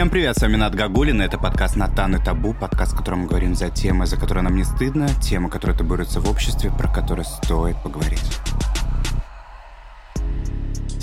Всем привет, с вами Над Гагулин, это подкаст «Натан и Табу», подкаст, в котором мы говорим за темы, за которые нам не стыдно, темы, которые табуируются в обществе, про которые стоит поговорить.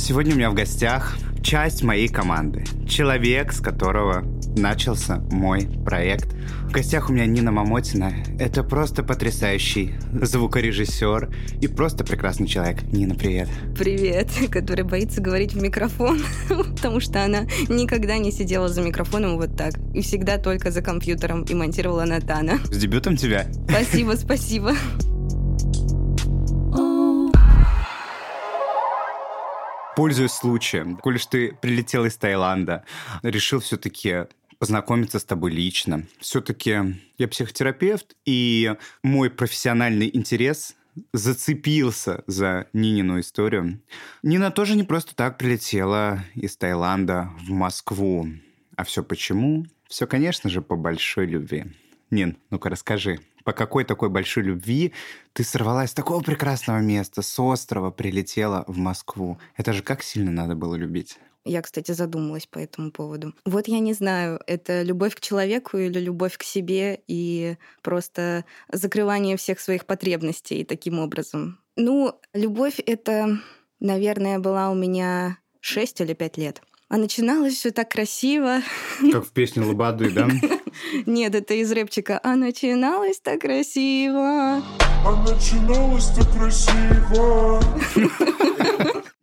Сегодня у меня в гостях часть моей команды. Человек, с которого начался мой проект. В гостях у меня Нина Мамотина. Это просто потрясающий звукорежиссер и просто прекрасный человек. Нина, привет. Привет, который боится говорить в микрофон, потому что она никогда не сидела за микрофоном вот так. И всегда только за компьютером и монтировала Натана. С дебютом тебя. Спасибо, спасибо. Пользуясь случаем, коль ты прилетел из Таиланда, решил все-таки познакомиться с тобой лично. Все-таки я психотерапевт, и мой профессиональный интерес зацепился за Нинину историю. Нина тоже не просто так прилетела из Таиланда в Москву. А все почему? Все, конечно же, по большой любви. Нин, ну-ка расскажи, по какой такой большой любви ты сорвалась с такого прекрасного места, с острова прилетела в Москву? Это же как сильно надо было любить? Я, кстати, задумалась по этому поводу. Вот я не знаю, это любовь к человеку или любовь к себе и просто закрывание всех своих потребностей таким образом. Ну, любовь это, наверное, была у меня 6 или 5 лет. А начиналось все так красиво. Как в песне Лободы, да? Нет, это из рэпчика. А начиналось так красиво. А начиналось так красиво.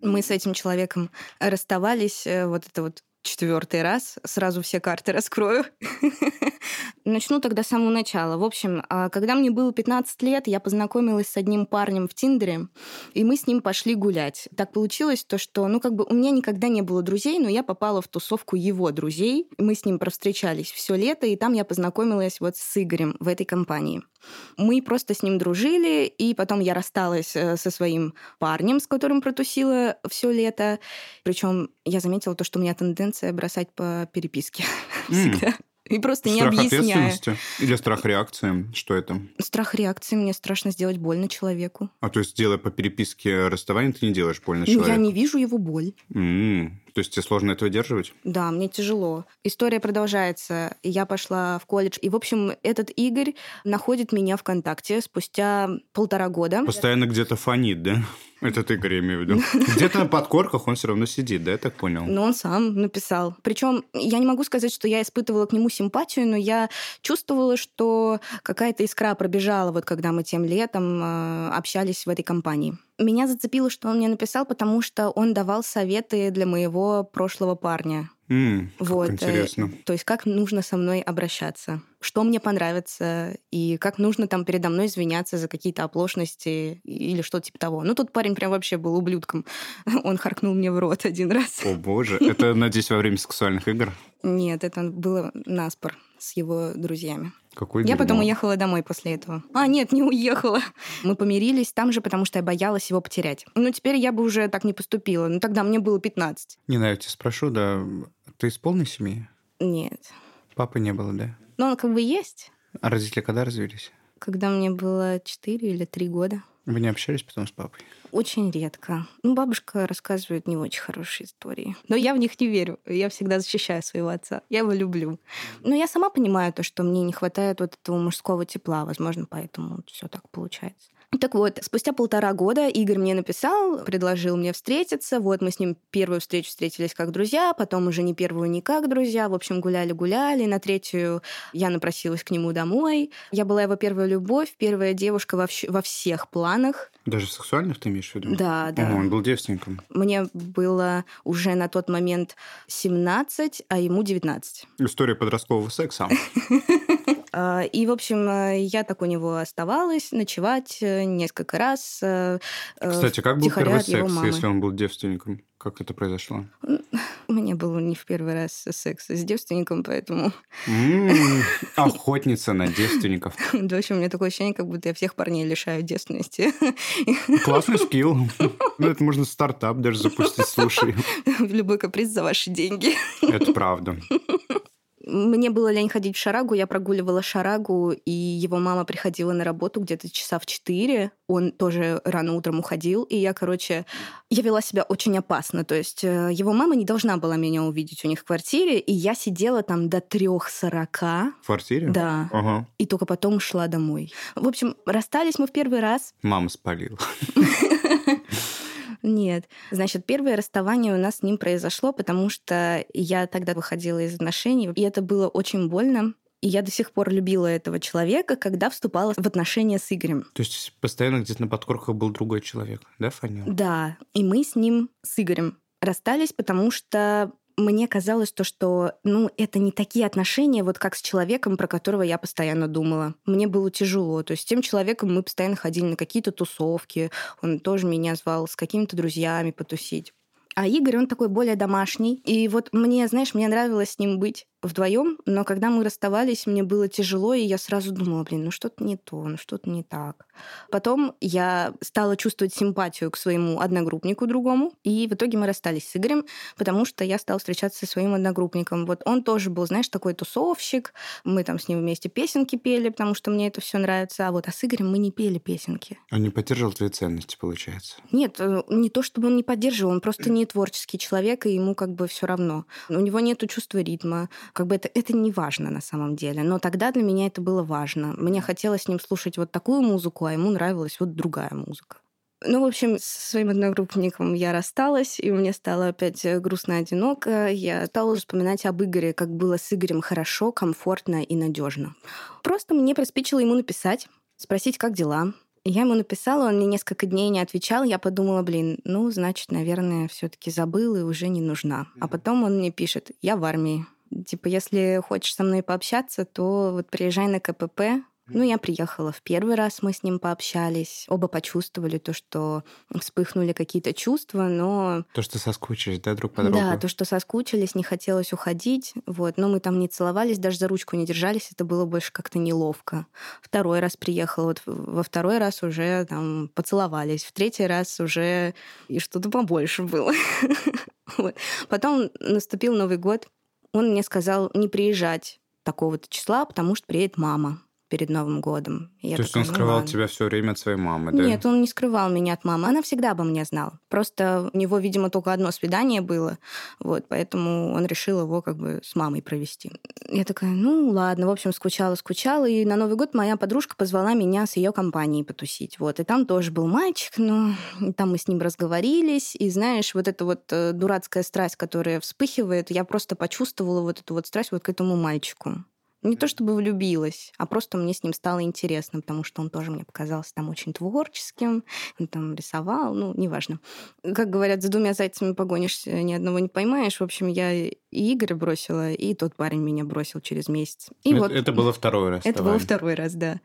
Мы с этим человеком расставались, э, вот это вот четвертый раз. Сразу все карты раскрою. Начну тогда с самого начала. В общем, а, когда мне было 15 лет, я познакомилась с одним парнем в Тиндере, и мы с ним пошли гулять. Так получилось то, что, ну, как бы у меня никогда не было друзей, но я попала в тусовку его друзей. Мы с ним провстречались все лето, и там я познакомилась вот с Игорем в этой компании. Мы просто с ним дружили, и потом я рассталась э, со своим парнем, с которым протусила все лето. Причем я заметила то, что у меня тенденция бросать по переписке всегда. И просто страх не объясняя. Или страх реакции? Что это? Страх реакции. Мне страшно сделать больно человеку. А то есть, делая по переписке расставание, ты не делаешь больно ну, человеку? я не вижу его боль. М-м. То есть тебе сложно это выдерживать? Да, мне тяжело. История продолжается. Я пошла в колледж. И, в общем, этот Игорь находит меня ВКонтакте спустя полтора года. Постоянно где-то фонит, да? Этот Игорь, я имею в виду. Где-то на подкорках он все равно сидит, да, я так понял? Но он сам написал. Причем я не могу сказать, что я испытывала к нему симпатию, но я чувствовала, что какая-то искра пробежала, вот когда мы тем летом э, общались в этой компании. Меня зацепило, что он мне написал, потому что он давал советы для моего прошлого парня. Mm, вот, как интересно. Э, то есть как нужно со мной обращаться, что мне понравится, и как нужно там передо мной извиняться за какие-то оплошности или что-то типа того. Ну, тут парень прям вообще был ублюдком. Он харкнул мне в рот один раз. О боже, это, надеюсь, во время сексуальных игр? Нет, это было наспор с его друзьями. Какой я дерьмо. потом уехала домой после этого. А, нет, не уехала. Мы помирились там же, потому что я боялась его потерять. Ну, теперь я бы уже так не поступила. Ну, тогда мне было 15. Не знаю, я тебя спрошу, да, ты из полной семьи? Нет. Папы не было, да? Ну, он как бы есть. А родители когда развелись? Когда мне было 4 или 3 года. Вы не общались потом с папой? Очень редко. Ну, бабушка рассказывает не очень хорошие истории. Но я в них не верю. Я всегда защищаю своего отца. Я его люблю. Но я сама понимаю то, что мне не хватает вот этого мужского тепла. Возможно, поэтому все так получается. Так вот, спустя полтора года Игорь мне написал, предложил мне встретиться. Вот мы с ним первую встречу встретились как друзья, потом уже не первую не как друзья. В общем, гуляли-гуляли. На третью я напросилась к нему домой. Я была его первая любовь, первая девушка во, во всех планах. Даже в сексуальных ты имеешь в виду? Да, да. Ого, он был девственником. Мне было уже на тот момент 17, а ему 19. История подросткового секса. А, И, в общем, э, я так у него оставалась ночевать э, несколько раз. э, Кстати, как был первый секс, мамы. если он был девственником? Как это произошло? У меня был не в первый раз секс с девственником, поэтому... М, Охотница на девственников. Да, в общем, у меня такое ощущение, как будто я всех парней лишаю девственности. Классный скилл. Ну, это можно стартап даже запустить, слушай. Любой каприз за ваши деньги. Это правда. Мне было лень ходить в шарагу, я прогуливала шарагу, и его мама приходила на работу где-то часа в четыре. Он тоже рано утром уходил, и я, короче, я вела себя очень опасно. То есть э, его мама не должна была меня увидеть у них в квартире, и я сидела там до трех сорока. В квартире? Да. Ага. И только потом шла домой. В общем, расстались мы в первый раз. Мама спалила. Нет. Значит, первое расставание у нас с ним произошло, потому что я тогда выходила из отношений, и это было очень больно. И я до сих пор любила этого человека, когда вступала в отношения с Игорем. То есть постоянно где-то на подкорках был другой человек, да, Фаня? Да, и мы с ним, с Игорем, расстались, потому что мне казалось то, что ну, это не такие отношения, вот как с человеком, про которого я постоянно думала. Мне было тяжело. То есть с тем человеком мы постоянно ходили на какие-то тусовки, он тоже меня звал с какими-то друзьями потусить. А Игорь, он такой более домашний. И вот мне, знаешь, мне нравилось с ним быть вдвоем, но когда мы расставались, мне было тяжело, и я сразу думала, блин, ну что-то не то, ну что-то не так. Потом я стала чувствовать симпатию к своему одногруппнику другому, и в итоге мы расстались с Игорем, потому что я стала встречаться со своим одногруппником. Вот он тоже был, знаешь, такой тусовщик, мы там с ним вместе песенки пели, потому что мне это все нравится, а вот а с Игорем мы не пели песенки. Он не поддерживал твои ценности, получается? Нет, э, не то чтобы он не поддерживал, он просто не творческий человек, и ему как бы все равно. У него нет чувства ритма, как бы это, это не важно на самом деле. Но тогда для меня это было важно. Мне хотелось с ним слушать вот такую музыку, а ему нравилась вот другая музыка. Ну, в общем, с своим одногруппником я рассталась, и мне стало опять э, грустно одиноко. Я стала вспоминать об Игоре, как было с Игорем хорошо, комфортно и надежно. Просто мне приспичило ему написать, спросить, как дела. Я ему написала, он мне несколько дней не отвечал. Я подумала, блин, ну, значит, наверное, все таки забыл и уже не нужна. А потом он мне пишет, я в армии. Типа, если хочешь со мной пообщаться, то вот приезжай на КПП, ну, я приехала в первый раз, мы с ним пообщались. Оба почувствовали то, что вспыхнули какие-то чувства, но... То, что соскучились, да, друг по другу? Да, то, что соскучились, не хотелось уходить. Вот. Но мы там не целовались, даже за ручку не держались, это было больше как-то неловко. Второй раз приехала, вот во второй раз уже там поцеловались, в третий раз уже и что-то побольше было. Потом наступил Новый год, он мне сказал не приезжать такого-то числа, потому что приедет мама перед Новым годом. И То есть такая, он «Ну скрывал ну, тебя все время от своей мамы, да? Нет, он не скрывал меня от мамы. Она всегда обо мне знала. Просто у него, видимо, только одно свидание было, вот, поэтому он решил его как бы с мамой провести. Я такая, ну ладно, в общем, скучала, скучала, и на Новый год моя подружка позвала меня с ее компанией потусить, вот, и там тоже был мальчик, но там мы с ним разговорились, и знаешь, вот эта вот э, дурацкая страсть, которая вспыхивает, я просто почувствовала вот эту вот страсть вот к этому мальчику. Не то чтобы влюбилась, а просто мне с ним стало интересно, потому что он тоже мне показался там очень творческим, он там рисовал, ну, неважно. Как говорят, за двумя зайцами погонишься, ни одного не поймаешь. В общем, я и Игоря бросила, и тот парень меня бросил через месяц. И это, вот, это было второй раз. Это было второй раз, да.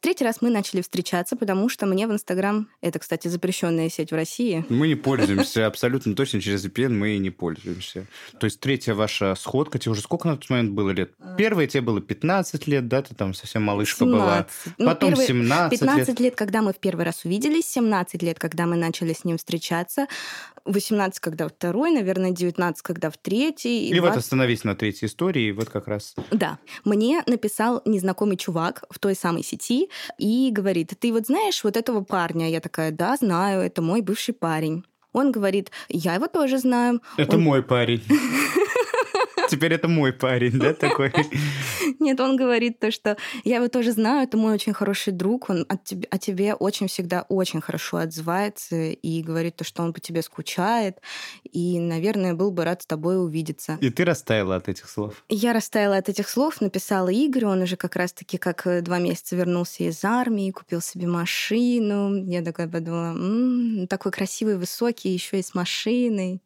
Третий раз мы начали встречаться, потому что мне в Инстаграм, это, кстати, запрещенная сеть в России. Мы не пользуемся, абсолютно точно через VPN мы не пользуемся. То есть третья ваша сходка, тебе уже сколько на тот момент было лет? Первая тебе было 15 лет, да, ты там совсем малышка 17. была. Ну, Потом первый, 17 15 лет. лет, когда мы в первый раз увиделись, 17 лет, когда мы начали с ним встречаться, 18, когда второй, наверное, 19, когда в третий. И, и 20... вот остановись на третьей истории, и вот как раз... Да. Мне написал незнакомый чувак в той самой сети и говорит, ты вот знаешь вот этого парня? Я такая, да, знаю, это мой бывший парень. Он говорит, я его тоже знаю. Это он... мой парень. Теперь это мой парень, да, такой? Нет, он говорит то, что я его тоже знаю, это мой очень хороший друг, он от тебе, о тебе очень всегда очень хорошо отзывается и говорит то, что он по тебе скучает, и, наверное, был бы рад с тобой увидеться. И ты растаяла от этих слов? Я растаяла от этих слов, написала Игорю, он уже как раз-таки как э, два месяца вернулся из армии, купил себе машину. Я такая подумала, м-м, такой красивый, высокий, еще и с машиной.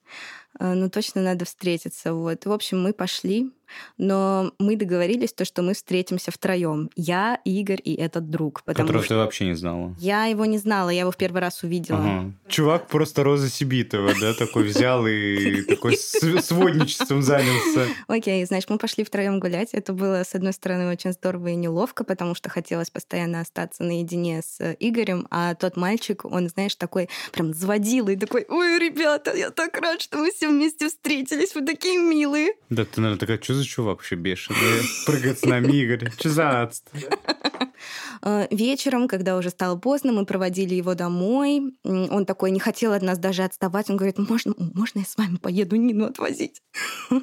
Ну, точно надо встретиться. Вот. В общем, мы пошли но мы договорились, то, что мы встретимся втроем. Я, Игорь и этот друг. Которого что... ты вообще не знала? Я его не знала, я его в первый раз увидела. Ага. Чувак просто Роза Сибитова, да, такой взял и такой сводничеством занялся. Окей, значит, мы пошли втроем гулять. Это было, с одной стороны, очень здорово и неловко, потому что хотелось постоянно остаться наедине с Игорем, а тот мальчик, он, знаешь, такой прям заводил и такой, ой, ребята, я так рад, что мы все вместе встретились, вы такие милые. Да, ты, наверное, такая, что что за чувак вообще бешеный? Прыгает с нами, Игорь. Что за адство? Э, вечером, когда уже стало поздно, мы проводили его домой. Он такой не хотел от нас даже отставать. Он говорит, можно, можно я с вами поеду Нину отвозить?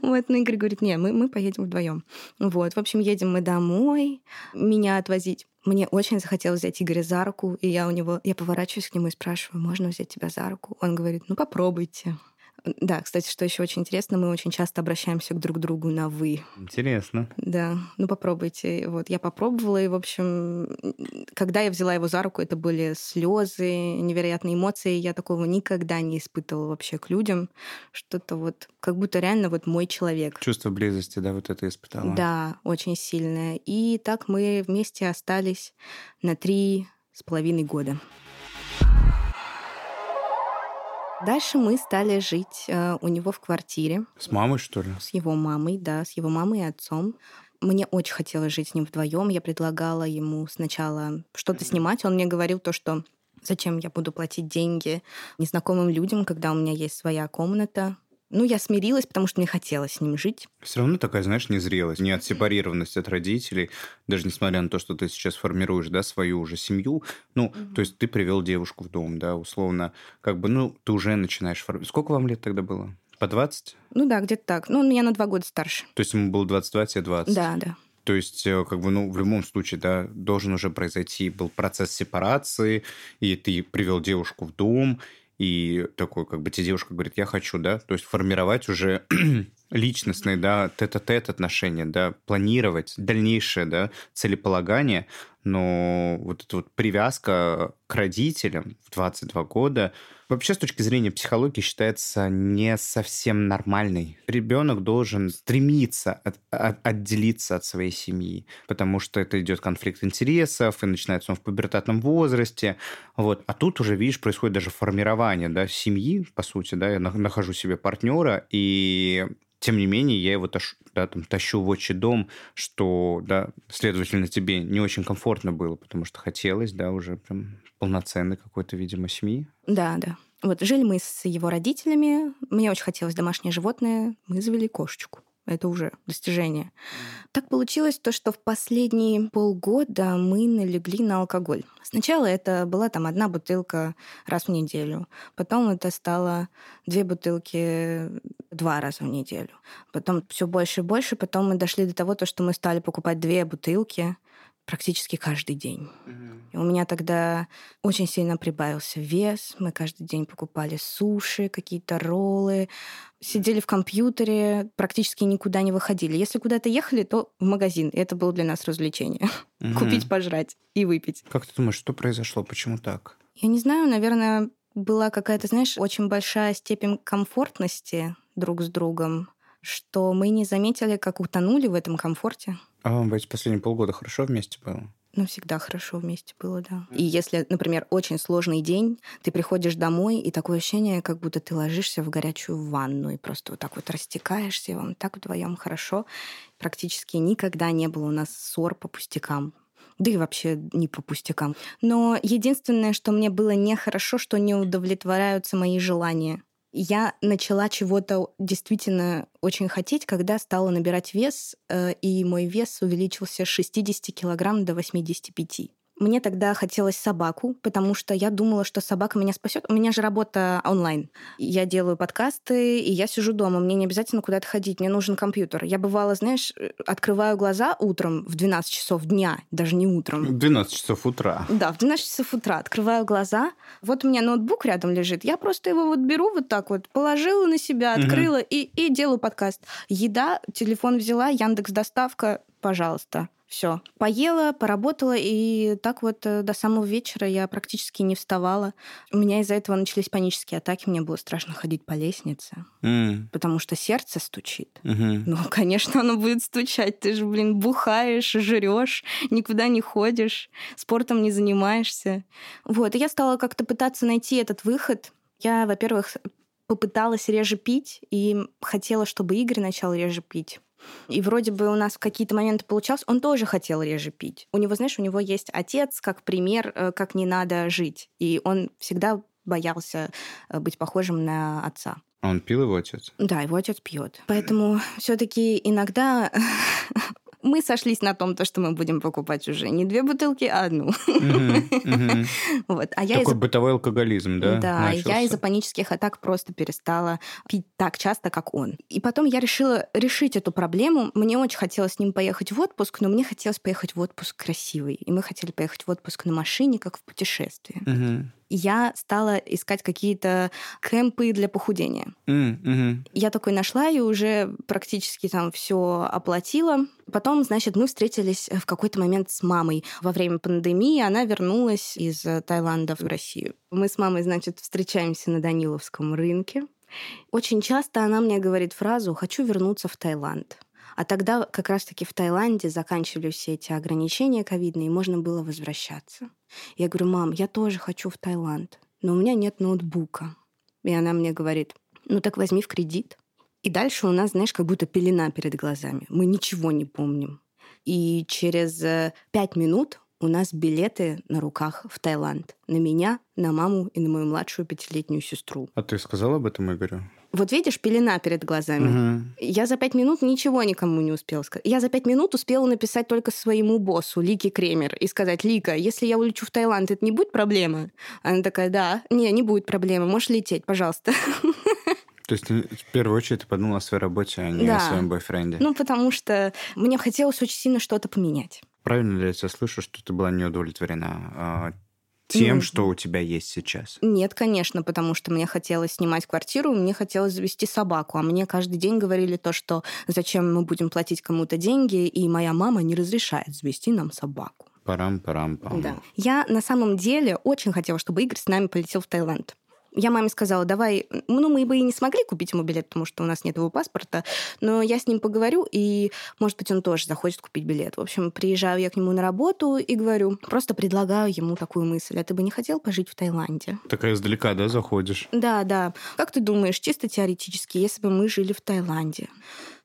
Вот, но Игорь говорит, не, мы, мы поедем вдвоем. Вот, в общем, едем мы домой, меня отвозить. Мне очень захотелось взять Игоря за руку, и я у него, я поворачиваюсь к нему и спрашиваю, можно взять тебя за руку? Он говорит, ну попробуйте. Да, кстати, что еще очень интересно, мы очень часто обращаемся к друг другу на «вы». Интересно. Да, ну попробуйте. Вот я попробовала, и, в общем, когда я взяла его за руку, это были слезы, невероятные эмоции. Я такого никогда не испытывала вообще к людям. Что-то вот, как будто реально вот мой человек. Чувство близости, да, вот это испытала? Да, очень сильное. И так мы вместе остались на три с половиной года. Дальше мы стали жить э, у него в квартире. С мамой, что ли? С его мамой, да, с его мамой и отцом. Мне очень хотелось жить с ним вдвоем. Я предлагала ему сначала что-то снимать. Он мне говорил то, что зачем я буду платить деньги незнакомым людям, когда у меня есть своя комната. Ну, я смирилась, потому что мне хотелось с ним жить. Все равно такая, знаешь, незрелость, не отсепарированность от родителей, даже несмотря на то, что ты сейчас формируешь, да, свою уже семью. Ну, mm-hmm. то есть ты привел девушку в дом, да, условно, как бы, ну, ты уже начинаешь формировать. Сколько вам лет тогда было? По 20? Ну да, где-то так. Ну, он меня на два года старше. То есть ему было 22, тебе 20? Да, да. То есть, э, как бы, ну, в любом случае, да, должен уже произойти был процесс сепарации, и ты привел девушку в дом, и такой, как бы, тебе девушка говорит, я хочу, да, то есть формировать уже личностные, да, тет-а-тет отношения, да, планировать дальнейшее, да, целеполагание, но вот эта вот привязка к родителям в 22 года вообще с точки зрения психологии считается не совсем нормальной. Ребенок должен стремиться от, от, отделиться от своей семьи, потому что это идет конфликт интересов, и начинается он в пубертатном возрасте. Вот. А тут уже, видишь, происходит даже формирование да, семьи, по сути, да, я нахожу себе партнера, и тем не менее, я его тащу, да, там, тащу в отчий дом, что, да, следовательно, тебе не очень комфортно было, потому что хотелось, да, уже прям полноценной какой-то, видимо, семьи. Да, да. Вот жили мы с его родителями, мне очень хотелось домашнее животное, мы завели кошечку. Это уже достижение. Так получилось то, что в последние полгода мы налегли на алкоголь. Сначала это была там одна бутылка раз в неделю. Потом это стало две бутылки два раза в неделю. Потом все больше и больше. Потом мы дошли до того, то, что мы стали покупать две бутылки практически каждый день. Mm-hmm. У меня тогда очень сильно прибавился вес. Мы каждый день покупали суши, какие-то роллы, сидели в компьютере, практически никуда не выходили. Если куда-то ехали, то в магазин. И это было для нас развлечение. Mm-hmm. Купить, пожрать и выпить. Как ты думаешь, что произошло? Почему так? Я не знаю, наверное, была какая-то, знаешь, очень большая степень комфортности друг с другом, что мы не заметили, как утонули в этом комфорте. А вам эти последние полгода хорошо вместе было? Ну, всегда хорошо вместе было, да. И если, например, очень сложный день, ты приходишь домой, и такое ощущение, как будто ты ложишься в горячую ванну и просто вот так вот растекаешься, и вам так вдвоем хорошо. Практически никогда не было у нас ссор по пустякам да и вообще не по пустякам. Но единственное, что мне было нехорошо, что не удовлетворяются мои желания я начала чего-то действительно очень хотеть, когда стала набирать вес, э, и мой вес увеличился с 60 килограмм до 85. Мне тогда хотелось собаку, потому что я думала, что собака меня спасет. У меня же работа онлайн. Я делаю подкасты, и я сижу дома. Мне не обязательно куда-то ходить, мне нужен компьютер. Я бывала, знаешь, открываю глаза утром в 12 часов дня, даже не утром. 12 часов утра. Да, в 12 часов утра открываю глаза. Вот у меня ноутбук рядом лежит. Я просто его вот беру вот так вот, положила на себя, открыла угу. и, и делаю подкаст. Еда, телефон взяла, Яндекс доставка, пожалуйста. Все. Поела, поработала, и так вот э, до самого вечера я практически не вставала. У меня из-за этого начались панические атаки, мне было страшно ходить по лестнице, mm. потому что сердце стучит. Mm-hmm. Ну, конечно, оно будет стучать. Ты же, блин, бухаешь, жрешь, никуда не ходишь, спортом не занимаешься. Вот, и я стала как-то пытаться найти этот выход. Я, во-первых, попыталась реже пить и хотела, чтобы Игорь начал реже пить. И вроде бы у нас в какие-то моменты получалось, он тоже хотел реже пить. У него, знаешь, у него есть отец как пример, э, как не надо жить. И он всегда боялся э, быть похожим на отца. А он пил его отец? Да, его отец пьет. Поэтому все-таки иногда мы сошлись на том, то, что мы будем покупать уже не две бутылки, а одну. А Такой бытовой алкоголизм, да? Да, я из-за панических атак просто перестала пить так часто, как он. И потом я решила решить эту проблему. Мне очень хотелось с ним поехать в отпуск, но мне хотелось поехать в отпуск красивый. И мы хотели поехать в отпуск на машине, как в путешествии я стала искать какие-то кемпы для похудения. Mm-hmm. Я такой нашла и уже практически там все оплатила. Потом, значит, мы встретились в какой-то момент с мамой. Во время пандемии она вернулась из Таиланда в Россию. Мы с мамой, значит, встречаемся на Даниловском рынке. Очень часто она мне говорит фразу «хочу вернуться в Таиланд». А тогда как раз-таки в Таиланде заканчивались все эти ограничения ковидные, и можно было возвращаться. Я говорю, мам, я тоже хочу в Таиланд, но у меня нет ноутбука. И она мне говорит, ну так возьми в кредит. И дальше у нас, знаешь, как будто пелена перед глазами. Мы ничего не помним. И через э, пять минут у нас билеты на руках в Таиланд. На меня, на маму и на мою младшую пятилетнюю сестру. А ты сказала об этом Игорю? Вот видишь, пелена перед глазами. Угу. Я за пять минут ничего никому не успела сказать. Я за пять минут успела написать только своему боссу, Лике Кремер, и сказать, Лика, если я улечу в Таиланд, это не будет проблемы? Она такая, да, не, не будет проблемы, можешь лететь, пожалуйста. То есть ты в первую очередь ты подумала о своей работе, а не да. о своем бойфренде? Ну, потому что мне хотелось очень сильно что-то поменять. Правильно ли я тебя слышу, что ты была не удовлетворена а, тем, mm. что у тебя есть сейчас? Нет, конечно, потому что мне хотелось снимать квартиру, мне хотелось завести собаку, а мне каждый день говорили то, что зачем мы будем платить кому-то деньги, и моя мама не разрешает завести нам собаку. Парам-парам-пам. Да. Я на самом деле очень хотела, чтобы Игорь с нами полетел в Таиланд. Я маме сказала, давай, ну, мы бы и не смогли купить ему билет, потому что у нас нет его паспорта, но я с ним поговорю, и, может быть, он тоже захочет купить билет. В общем, приезжаю я к нему на работу и говорю, просто предлагаю ему такую мысль, а ты бы не хотел пожить в Таиланде? Такая издалека, да, заходишь? Да, да. Как ты думаешь, чисто теоретически, если бы мы жили в Таиланде?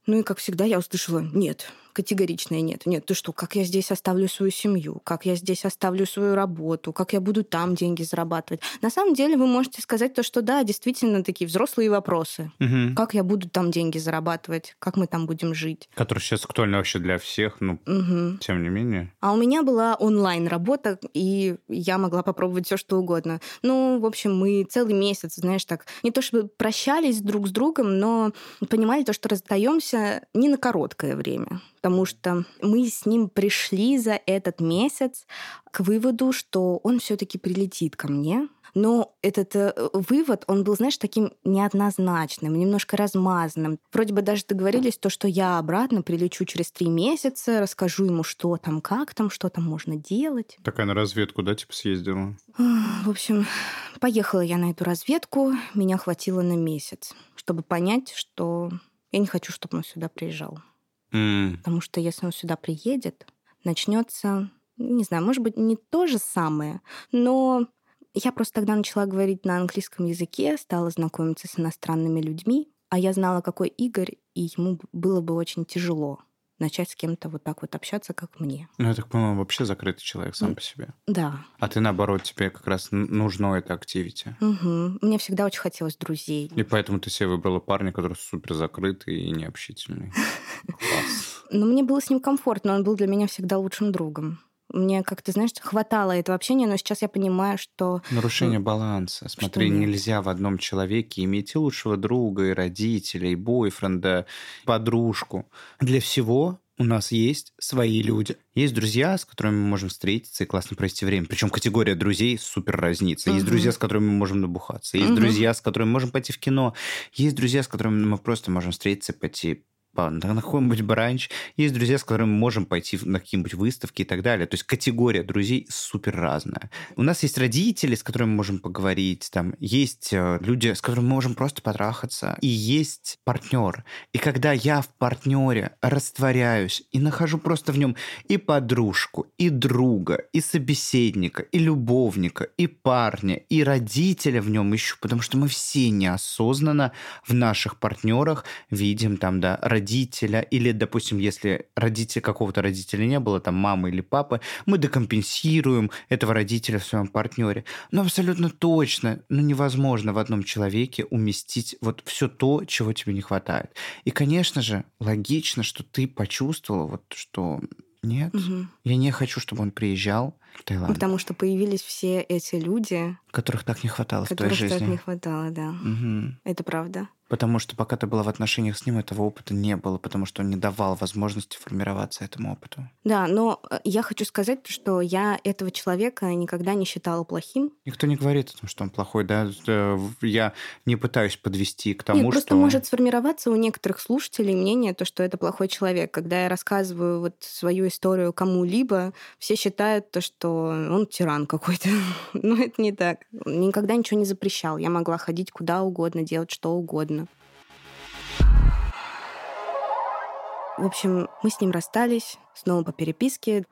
Ну и, как всегда, я услышала, нет, категоричное нет. Нет, ты что, как я здесь оставлю свою семью, как я здесь оставлю свою работу, как я буду там деньги зарабатывать. На самом деле вы можете сказать то, что да, действительно такие взрослые вопросы. Угу. Как я буду там деньги зарабатывать, как мы там будем жить. Которые сейчас актуальны вообще для всех, но угу. тем не менее. А у меня была онлайн-работа, и я могла попробовать все, что угодно. Ну, в общем, мы целый месяц, знаешь, так, не то чтобы прощались друг с другом, но понимали то, что расстаемся не на короткое время потому что мы с ним пришли за этот месяц к выводу, что он все-таки прилетит ко мне. Но этот э, вывод, он был, знаешь, таким неоднозначным, немножко размазанным. Вроде бы даже договорились то, что я обратно прилечу через три месяца, расскажу ему, что там, как там, что там можно делать. Такая на разведку, да, типа съездила? В общем, поехала я на эту разведку, меня хватило на месяц, чтобы понять, что я не хочу, чтобы он сюда приезжал. Mm. Потому что если он сюда приедет, начнется, не знаю, может быть, не то же самое, но я просто тогда начала говорить на английском языке, стала знакомиться с иностранными людьми, а я знала, какой Игорь, и ему было бы очень тяжело начать с кем-то вот так вот общаться, как мне. Ну, я так понимаю, вообще закрытый человек сам по себе. Да. А ты, наоборот, тебе как раз нужно это активити. Угу. Мне всегда очень хотелось друзей. И поэтому ты себе выбрала парня, который супер закрытый и необщительный. Класс. Но мне было с ним комфортно, он был для меня всегда лучшим другом. Мне, как ты знаешь, хватало этого общения, но сейчас я понимаю, что... Нарушение баланса. Смотри, нельзя в одном человеке иметь и лучшего друга, и родителей, и бойфренда, подружку. Для всего у нас есть свои люди. Есть друзья, с которыми мы можем встретиться и классно провести время. Причем категория друзей супер разнится. Есть угу. друзья, с которыми мы можем набухаться. Есть угу. друзья, с которыми мы можем пойти в кино. Есть друзья, с которыми мы просто можем встретиться, пойти на какой-нибудь бранч. Есть друзья, с которыми мы можем пойти на какие-нибудь выставки и так далее. То есть категория друзей супер разная. У нас есть родители, с которыми мы можем поговорить, там есть э, люди, с которыми мы можем просто потрахаться, и есть партнер. И когда я в партнере растворяюсь и нахожу просто в нем и подружку, и друга, и собеседника, и любовника, и парня, и родителя в нем ищу, потому что мы все неосознанно в наших партнерах видим там, да, родителей родителя, или, допустим, если родителя, какого-то родителя не было, там, мамы или папы, мы декомпенсируем этого родителя в своем партнере. Но абсолютно точно, ну, невозможно в одном человеке уместить вот все то, чего тебе не хватает. И, конечно же, логично, что ты почувствовала, вот, что нет, Мгм. я не хочу, чтобы он приезжал в Таиланд, Потому что появились все эти люди, которых так не хватало в твоей которых так жизни. не хватало, да. Мгм. Это правда. Потому что пока ты была в отношениях с ним, этого опыта не было, потому что он не давал возможности формироваться этому опыту. Да, но э, я хочу сказать, что я этого человека никогда не считала плохим. Никто не говорит о том, что он плохой, да. Э, Я не пытаюсь подвести к тому, Нет, просто что... может сформироваться у некоторых слушателей мнение, то, что это плохой человек. Когда я рассказываю вот свою историю кому-либо, все считают то, что он тиран какой-то. Но это не так. Никогда ничего не запрещал. Я могла ходить куда угодно, делать что угодно. В общем, мы с ним расстались, снова по переписке,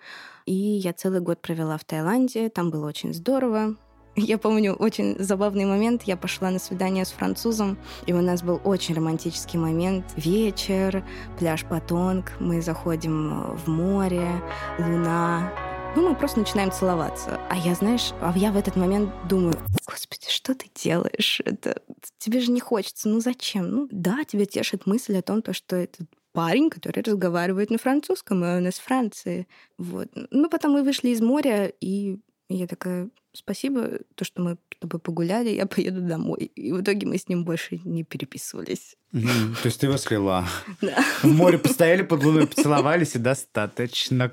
и я целый год провела в Таиланде, там было очень здорово. Я помню очень забавный момент. Я пошла на свидание с французом, и у нас был очень романтический момент. Вечер, пляж Патонг, мы заходим в море, луна. Ну, мы просто начинаем целоваться. А я, знаешь, а я в этот момент думаю, господи, что ты делаешь? Это тебе же не хочется. Ну зачем? Ну да, тебя тешит мысль о том, то, что этот парень, который разговаривает на французском, и он из Франции. Вот. Ну, потом мы вышли из моря, и я такая, спасибо, то, что мы с тобой погуляли, я поеду домой. И в итоге мы с ним больше не переписывались. То есть ты его слила. Да. В море постояли под луной, поцеловались, и достаточно.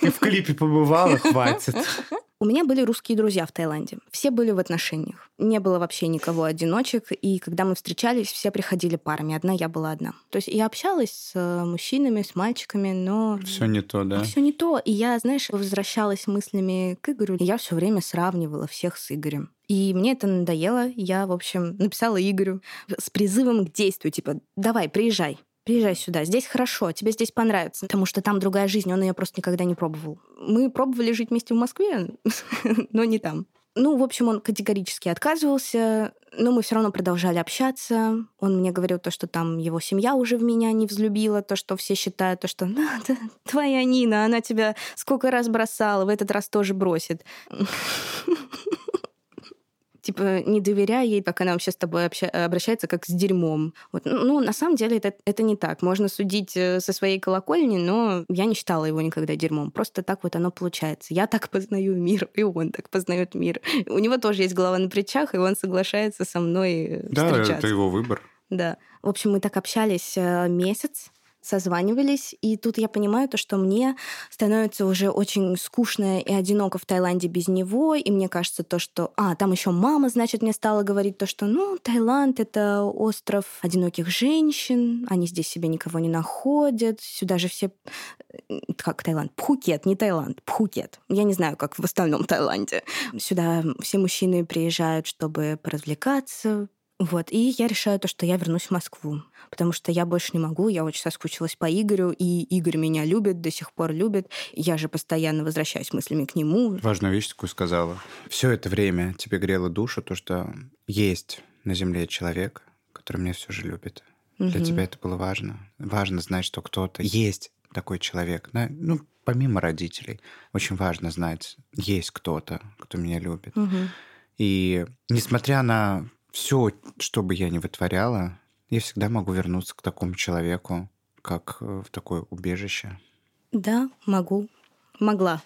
В клипе побывала, хватит. У меня были русские друзья в Таиланде. Все были в отношениях. Не было вообще никого одиночек. И когда мы встречались, все приходили парами. Одна я была одна. То есть я общалась с э, мужчинами, с мальчиками, но Все не то, да? все не то. И я, знаешь, возвращалась мыслями к Игорю. И я все время сравнивала всех с Игорем. И мне это надоело. Я, в общем, написала Игорю с призывом к действию. Типа, давай, приезжай. Приезжай сюда, здесь хорошо, тебе здесь понравится, потому что там другая жизнь, он ее просто никогда не пробовал. Мы пробовали жить вместе в Москве, но не там. Ну, в общем, он категорически отказывался, но мы все равно продолжали общаться. Он мне говорил то, что там его семья уже в меня не взлюбила, то, что все считают, то, что «Ну, да, твоя Нина, она тебя сколько раз бросала, в этот раз тоже бросит. Типа, не доверяй ей, как она вообще с тобой обща- обращается, как с дерьмом. Вот. Ну, на самом деле это, это не так. Можно судить э, со своей колокольни, но я не считала его никогда дерьмом. Просто так вот оно получается. Я так познаю мир, и он так познает мир. У него тоже есть голова на плечах, и он соглашается со мной э, Да, встречаться. это его выбор. Да. В общем, мы так общались э, месяц, созванивались, и тут я понимаю то, что мне становится уже очень скучно и одиноко в Таиланде без него, и мне кажется то, что... А, там еще мама, значит, мне стала говорить то, что, ну, Таиланд — это остров одиноких женщин, они здесь себе никого не находят, сюда же все... э, Как Таиланд? Пхукет, не Таиланд, Пхукет. Я не знаю, как в остальном Таиланде. Сюда все мужчины приезжают, чтобы поразвлекаться, вот, и я решаю то, что я вернусь в Москву, потому что я больше не могу, я очень соскучилась по Игорю, и Игорь меня любит, до сих пор любит. Я же постоянно возвращаюсь мыслями к нему. Важную вещь такую сказала. Все это время тебе грело душу то, что есть на земле человек, который меня все же любит. Для Мгм. тебя это было важно. Важно знать, что кто-то есть такой человек. да? Ну, помимо родителей, очень важно знать, есть кто-то, кто меня любит. Мгм. И несмотря на все, что бы я ни вытворяла, я всегда могу вернуться к такому человеку, как э, в такое убежище. Да, могу. Могла.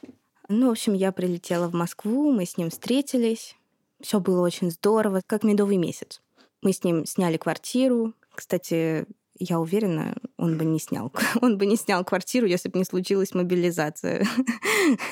Ну, в общем, я прилетела в Москву, мы с ним встретились. Все было очень здорово, как медовый месяц. Мы с ним сняли квартиру. Кстати, я уверена, он бы не снял. Он бы не снял квартиру, если бы не случилась мобилизация.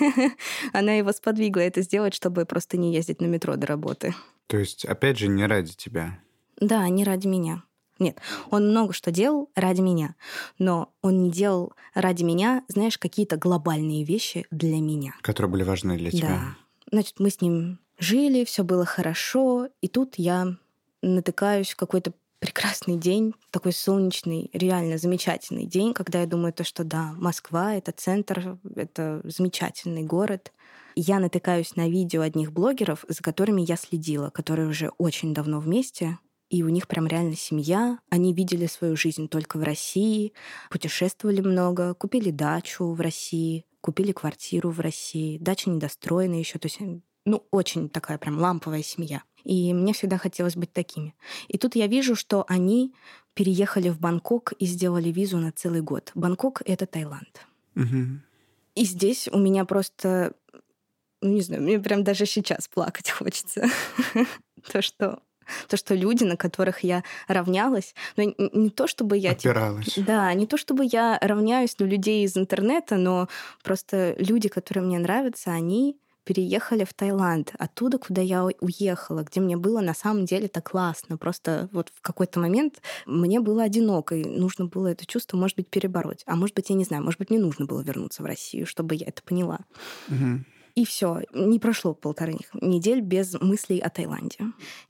Она его сподвигла это сделать, чтобы просто не ездить на метро до работы. То есть, опять же, не ради тебя. Да, не ради меня. Нет, он много что делал ради меня, но он не делал ради меня, знаешь, какие-то глобальные вещи для меня. Которые были важны для тебя. Да. Значит, мы с ним жили, все было хорошо, и тут я натыкаюсь в какой-то прекрасный день, такой солнечный, реально замечательный день, когда я думаю то, что да, Москва — это центр, это замечательный город. Я натыкаюсь на видео одних блогеров, за которыми я следила, которые уже очень давно вместе, и у них прям реально семья. Они видели свою жизнь только в России, путешествовали много, купили дачу в России, купили квартиру в России. Дача недостроена еще, то есть ну, очень такая прям ламповая семья. И мне всегда хотелось быть такими. И тут я вижу, что они переехали в Бангкок и сделали визу на целый год. Бангкок — это Таиланд. Мгм. И здесь у меня просто, ну не знаю, мне прям даже сейчас плакать хочется. То, что то, что люди, на которых я равнялась, ну, н- не то чтобы я... типа, Опиралась. да, не то чтобы я равняюсь на людей из интернета, но просто люди, которые мне нравятся, они переехали в Таиланд, оттуда, куда я уехала, где мне было на самом деле так классно. Просто вот в какой-то момент мне было одиноко, и нужно было это чувство, может быть, перебороть. А может быть, я не знаю, может быть, мне нужно было вернуться в Россию, чтобы я это поняла. Мгм. И все, не прошло полторы недель без мыслей о Таиланде.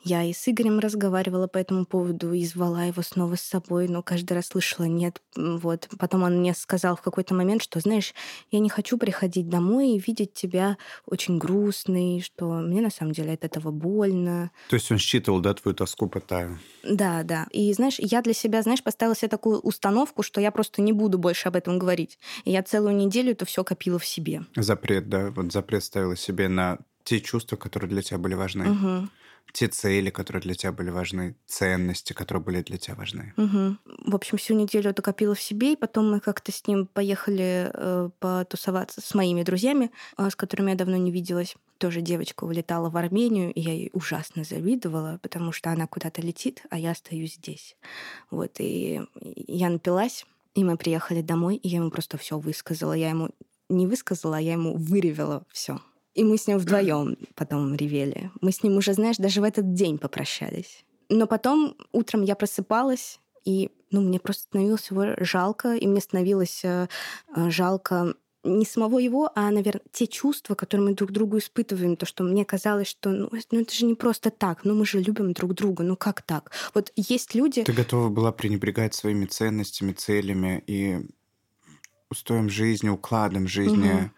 Я и с Игорем разговаривала по этому поводу и звала его снова с собой, но каждый раз слышала нет. Вот. Потом он мне сказал в какой-то момент, что, знаешь, я не хочу приходить домой и видеть тебя очень грустный, что мне на самом деле от этого больно. То есть он считывал, да, твою тоску по Таю? Да, да. И знаешь, я для себя, знаешь, поставила себе такую установку, что я просто не буду больше об этом говорить. И я целую неделю это все копила в себе. Запрет, да, вот запрет ставила себе на те чувства, которые для тебя были важны, Мгм. те цели, которые для тебя были важны, ценности, которые были для тебя важны. Мгм. В общем, всю неделю это копила в себе, и потом мы как-то с ним поехали э, потусоваться с моими друзьями, э, с которыми я давно не виделась. Тоже девочка улетала в Армению, и я ей ужасно завидовала, потому что она куда-то летит, а я остаюсь здесь. Вот, и я напилась, и мы приехали домой, и я ему просто все высказала. Я ему не высказала, а я ему выревела все. И мы с ним вдвоем потом ревели. Мы с ним уже, знаешь, даже в этот день попрощались. Но потом утром я просыпалась, и ну, мне просто становилось его жалко, и мне становилось э, э, жалко не самого его, а, наверное, те чувства, которые мы друг другу испытываем, то, что мне казалось, что ну, ну, это же не просто так, ну мы же любим друг друга, ну как так? Вот есть люди... Ты готова была пренебрегать своими ценностями, целями и устоем жизни, укладом жизни Мгм.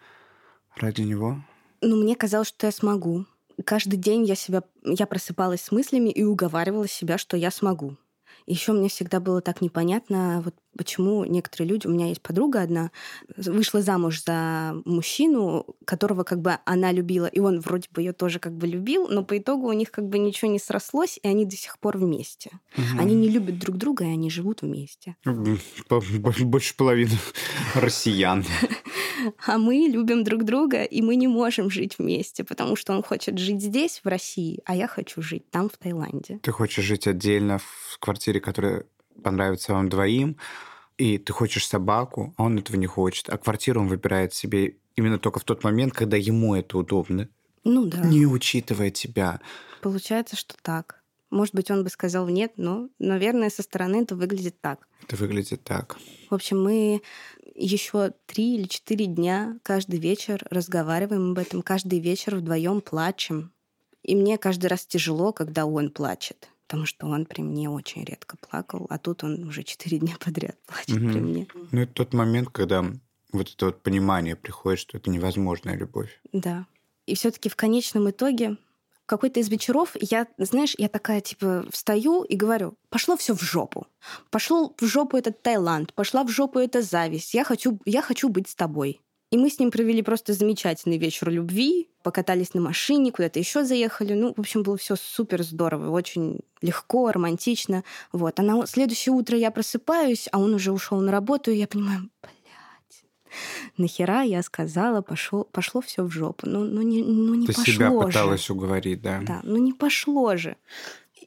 ради него? Ну, мне казалось, что я смогу. Каждый день я себя, я просыпалась с мыслями и уговаривала себя, что я смогу. Еще мне всегда было так непонятно, вот почему некоторые люди, у меня есть подруга одна, вышла замуж за мужчину, которого как бы она любила, и он вроде бы ее тоже как бы любил, но по итогу у них как бы ничего не срослось, и они до сих пор вместе. Мгм. Они не любят друг друга, и они живут вместе. Больше половины россиян. А мы любим друг друга, и мы не можем жить вместе, потому что он хочет жить здесь, в России, а я хочу жить там, в Таиланде. Ты хочешь жить отдельно в квартире, которая понравится вам двоим, и ты хочешь собаку, а он этого не хочет. А квартиру он выбирает себе именно только в тот момент, когда ему это удобно, Ну да. не учитывая тебя. Получается, что так. Может быть, он бы сказал нет, но, наверное, со стороны это выглядит так. Это выглядит так. В общем, мы еще три или четыре дня каждый вечер разговариваем об этом, каждый вечер вдвоем плачем. И мне каждый раз тяжело, когда он плачет, потому что он при мне очень редко плакал, а тут он уже четыре дня подряд плачет Мгм. при мне. Ну, это тот момент, когда вот это вот понимание приходит, что это невозможная любовь. Да. И все-таки в конечном итоге какой-то из вечеров я, знаешь, я такая типа встаю и говорю, пошло все в жопу. Пошел в жопу этот Таиланд, пошла в жопу эта зависть. Я хочу, я хочу быть с тобой. И мы с ним провели просто замечательный вечер любви, покатались на машине, куда-то еще заехали. Ну, в общем, было все супер здорово, очень легко, романтично. Вот. А на следующее утро я просыпаюсь, а он уже ушел на работу, и я понимаю, нахера я сказала, пошло, пошло все в жопу. Ну, ну не, ну не Ты пошло себя же. пыталась уговорить, да? Да, ну не пошло же.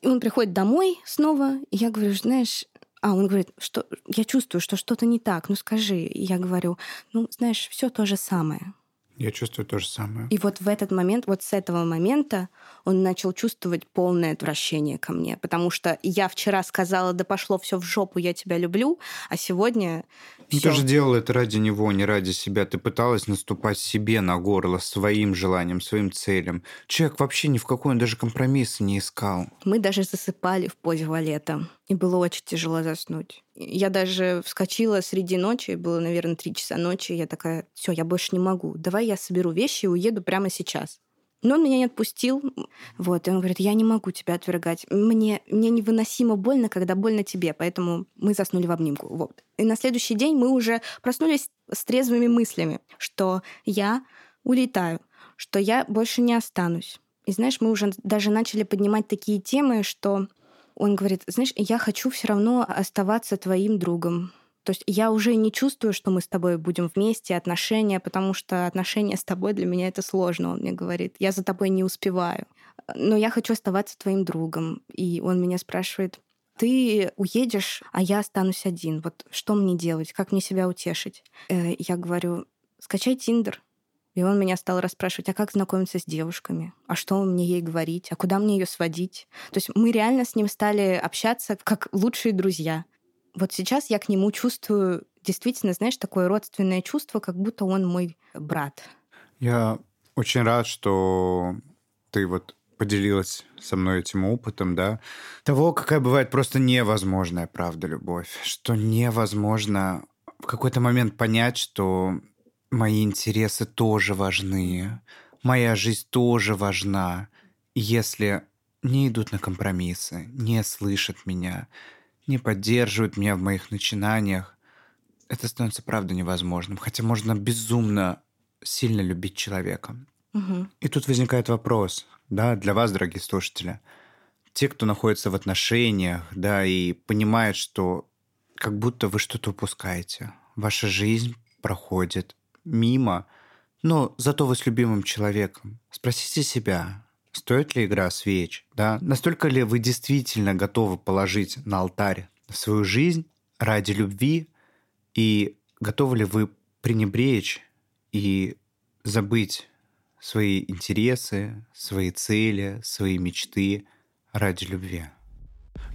И он приходит домой снова, и я говорю, знаешь, а он говорит, что я чувствую, что что-то не так, ну скажи. И я говорю, ну знаешь, все то же самое. Я чувствую то же самое. И вот в этот момент, вот с этого момента он начал чувствовать полное отвращение ко мне, потому что я вчера сказала, да пошло все в жопу, я тебя люблю, а сегодня Ну, всё. ты же делала это ради него, не ради себя. Ты пыталась наступать себе на горло своим желанием, своим целям. Человек вообще ни в какой, он даже компромисс не искал. Мы даже засыпали в позе валета. И было очень тяжело заснуть. Я даже вскочила среди ночи, было, наверное, три часа ночи. Я такая, все, я больше не могу. Давай я соберу вещи и уеду прямо сейчас. Но он меня не отпустил. Вот, и он говорит, я не могу тебя отвергать. Мне, мне невыносимо больно, когда больно тебе, поэтому мы заснули в обнимку. Вот. И на следующий день мы уже проснулись с трезвыми мыслями, что я улетаю, что я больше не останусь. И знаешь, мы уже даже начали поднимать такие темы, что он говорит, знаешь, я хочу все равно оставаться твоим другом. То есть я уже не чувствую, что мы с тобой будем вместе, отношения, потому что отношения с тобой для меня это сложно, он мне говорит. Я за тобой не успеваю. Но я хочу оставаться твоим другом. И он меня спрашивает, ты уедешь, а я останусь один. Вот что мне делать? Как мне себя утешить? Э, я говорю, скачай Тиндер. И он меня стал расспрашивать, а как знакомиться с девушками? А что мне ей говорить? А куда мне ее сводить? То есть мы реально с ним стали общаться как лучшие друзья. Вот сейчас я к нему чувствую действительно, знаешь, такое родственное чувство, как будто он мой брат. Я очень рад, что ты вот поделилась со мной этим опытом, да, того, какая бывает просто невозможная правда любовь, что невозможно в какой-то момент понять, что мои интересы тоже важны, моя жизнь тоже важна, если не идут на компромиссы, не слышат меня, не поддерживают меня в моих начинаниях, это становится правда невозможным. Хотя можно безумно сильно любить человека. Угу. И тут возникает вопрос, да, для вас, дорогие слушатели. Те, кто находится в отношениях, да, и понимает, что как будто вы что-то упускаете. Ваша жизнь проходит мимо, но зато вы с любимым человеком. Спросите себя, Стоит ли игра свеч? Да? Настолько ли вы действительно готовы положить на алтарь свою жизнь ради любви? И готовы ли вы пренебречь и забыть свои интересы, свои цели, свои мечты ради любви?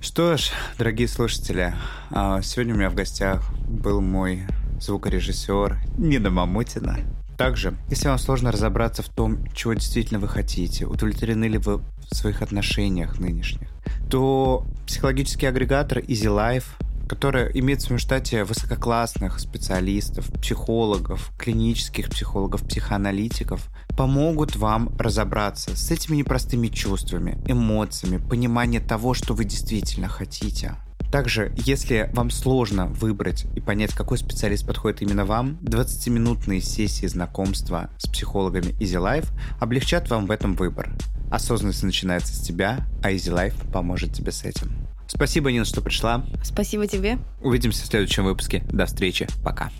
Что ж, дорогие слушатели, а, сегодня у меня в гостях был мой звукорежиссер Нина Мамутина. Также, если вам сложно разобраться в том, чего действительно вы хотите, удовлетворены ли вы в своих отношениях нынешних, то психологический агрегатор Easy Life, который имеет в своем штате высококлассных специалистов, психологов, клинических психологов, психоаналитиков, помогут вам разобраться с этими непростыми чувствами, эмоциями, понимание того, что вы действительно хотите. Также, если вам сложно выбрать и понять, какой специалист подходит именно вам, 20-минутные сессии знакомства с психологами Easy Life облегчат вам в этом выбор. Осознанность начинается с тебя, а Easy Life поможет тебе с этим. Спасибо, Нина, что пришла. Спасибо тебе. Увидимся в следующем выпуске. До встречи. Пока.